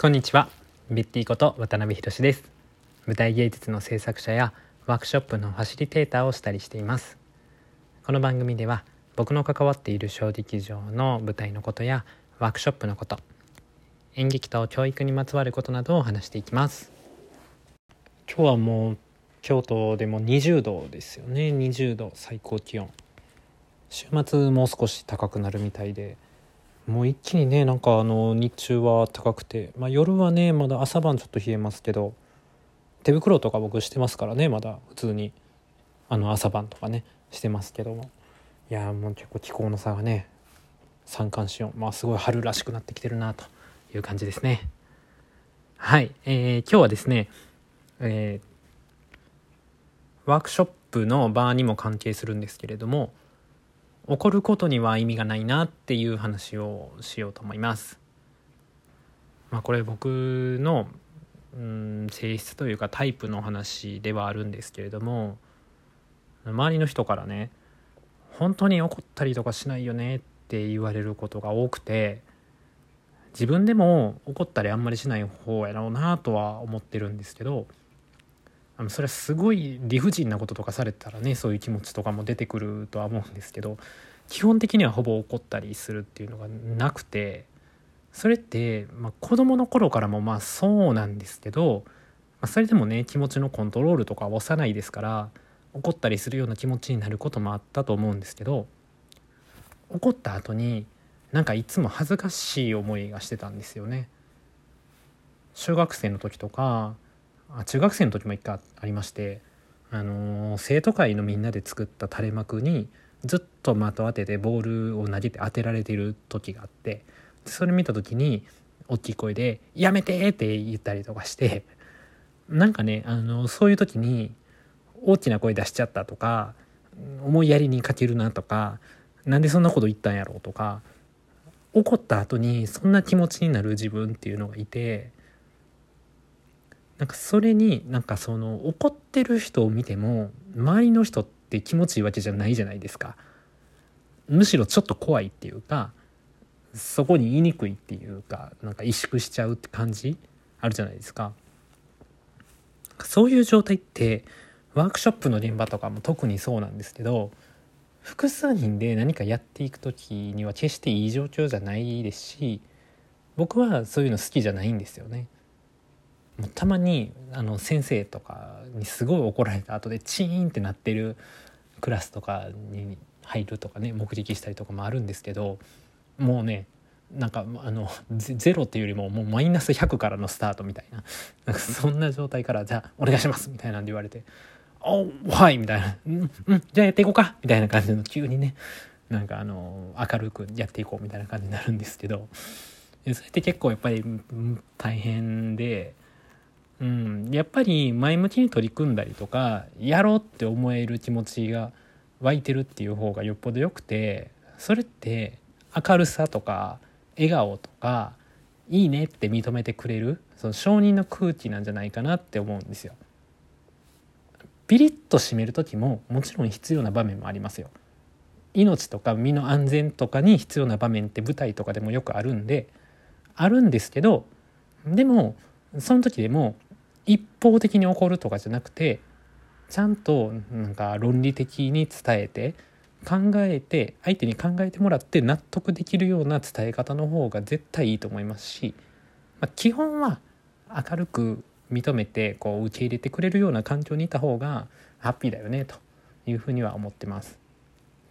こんにちは。ビッティこと渡辺博です。舞台芸術の制作者やワークショップのファシリテーターをしたりしています。この番組では僕の関わっている小劇場の舞台のことやワークショップのこと演劇と教育にまつわることなどを話していきます。今日はもう京都でも20度ですよね。20度最高気温。週末もう少し高くなるみたいでもう一気にねなんかあの日中は高くて、まあ、夜はねまだ朝晩ちょっと冷えますけど手袋とか僕してますからねまだ普通に。あの朝晩とかねしてますけども。いやもう結構気候の差がね三寒四温。まあすごい春らしくなってきてるなという感じですね。はい、えー、今日はですね、えー、ワークショップの場にも関係するんですけれども怒ることには意味がないなっていう話をしようと思います。まあ、これ僕のうん性質というかタイプの話ではあるんですけれども周りの人からね本当に怒ったりとかしないよねって言われることが多くて自分でも怒ったりあんまりしない方やろうなとは思ってるんですけどあのそれはすごい理不尽なこととかされたらねそういう気持ちとかも出てくるとは思うんですけど基本的にはほぼ怒ったりするっていうのがなくてそれって、まあ、子供の頃からもまあそうなんですけど、まあ、それでもね気持ちのコントロールとかは幼いですから怒ったりするような気持ちになることもあったと思うんですけど怒った後になんかいつも恥ずかしい思いがしてたんですよね。小学生の時とかあ中学生の時も一回ありましてあのー、生徒会のみんなで作った垂れ幕にずっと的当ててボールを投げて当てられてる時があってそれ見た時に大きい声で「やめて!」って言ったりとかしてなんかねあのそういう時に大きな声出しちゃったとか思いやりに欠けるなとかなんでそんなこと言ったんやろうとか怒った後にそんな気持ちになる自分っていうのがいてなんかそれになんかその怒ってる人を見ても周りの人って気持ちいいわけじゃないじゃないですか。むしろちょっと怖いっていうかそこに言いにくいっていうかなんか萎縮しちゃうって感じあるじゃないですか。そういう状態ってワークショップの現場とかも特にそうなんですけど複数人で何かやっていく時には決していい状況じゃないですし僕はそういうの好きじゃないんですよね。たまにあの先生とかにすごい怒られた後でチーンってなってるクラスとかに入るとかね目撃したりとかもあるんですけどもうねなんかあの ゼロっていうよりももうマイナス100からのスタートみたいななんかそんな状態から「じゃあお願いします」みたいなんで言われて「おはい」みたいな「うんうんじゃあやっていこうか」みたいな感じの急にねなんかあの明るくやっていこうみたいな感じになるんですけどそれって結構やっぱり大変で。うん、やっぱり前向きに取り組んだりとかやろうって思える気持ちが湧いてるっていう方がよっぽどよくてそれって明るさとか笑顔とかいいねって認めてくれるその承認の空気なんじゃないかなって思うんですよ。ピリッと締める時ももちろん必要な場面もありますよ。命とか身の安全とかに必要な場面って舞台とかでもよくあるんであるんですけどでもその時でも一方的に怒るとかじゃなくてちゃんとなんか論理的に伝えて考えて相手に考えてもらって納得できるような伝え方の方が絶対いいと思いますし、まあ、基本は明るく認めてこう受け入れてくれるような環境にいた方がハッピーだよねというふうには思ってます。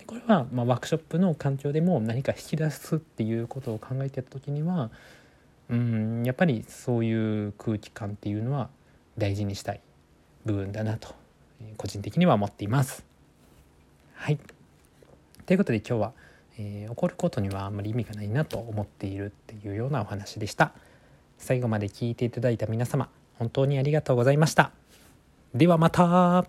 これはまワークショップの環境でも何か引き出すっていうことを考えてた時にはうんやっぱりそういう空気感っていうのは大事にしたい部分だなと個人的には思っています。はいということで今日は、えー、怒ることにはあんまり意味がないなと思っているっていうようなお話でした。最後まで聞いていただいた皆様本当にありがとうございました。ではまた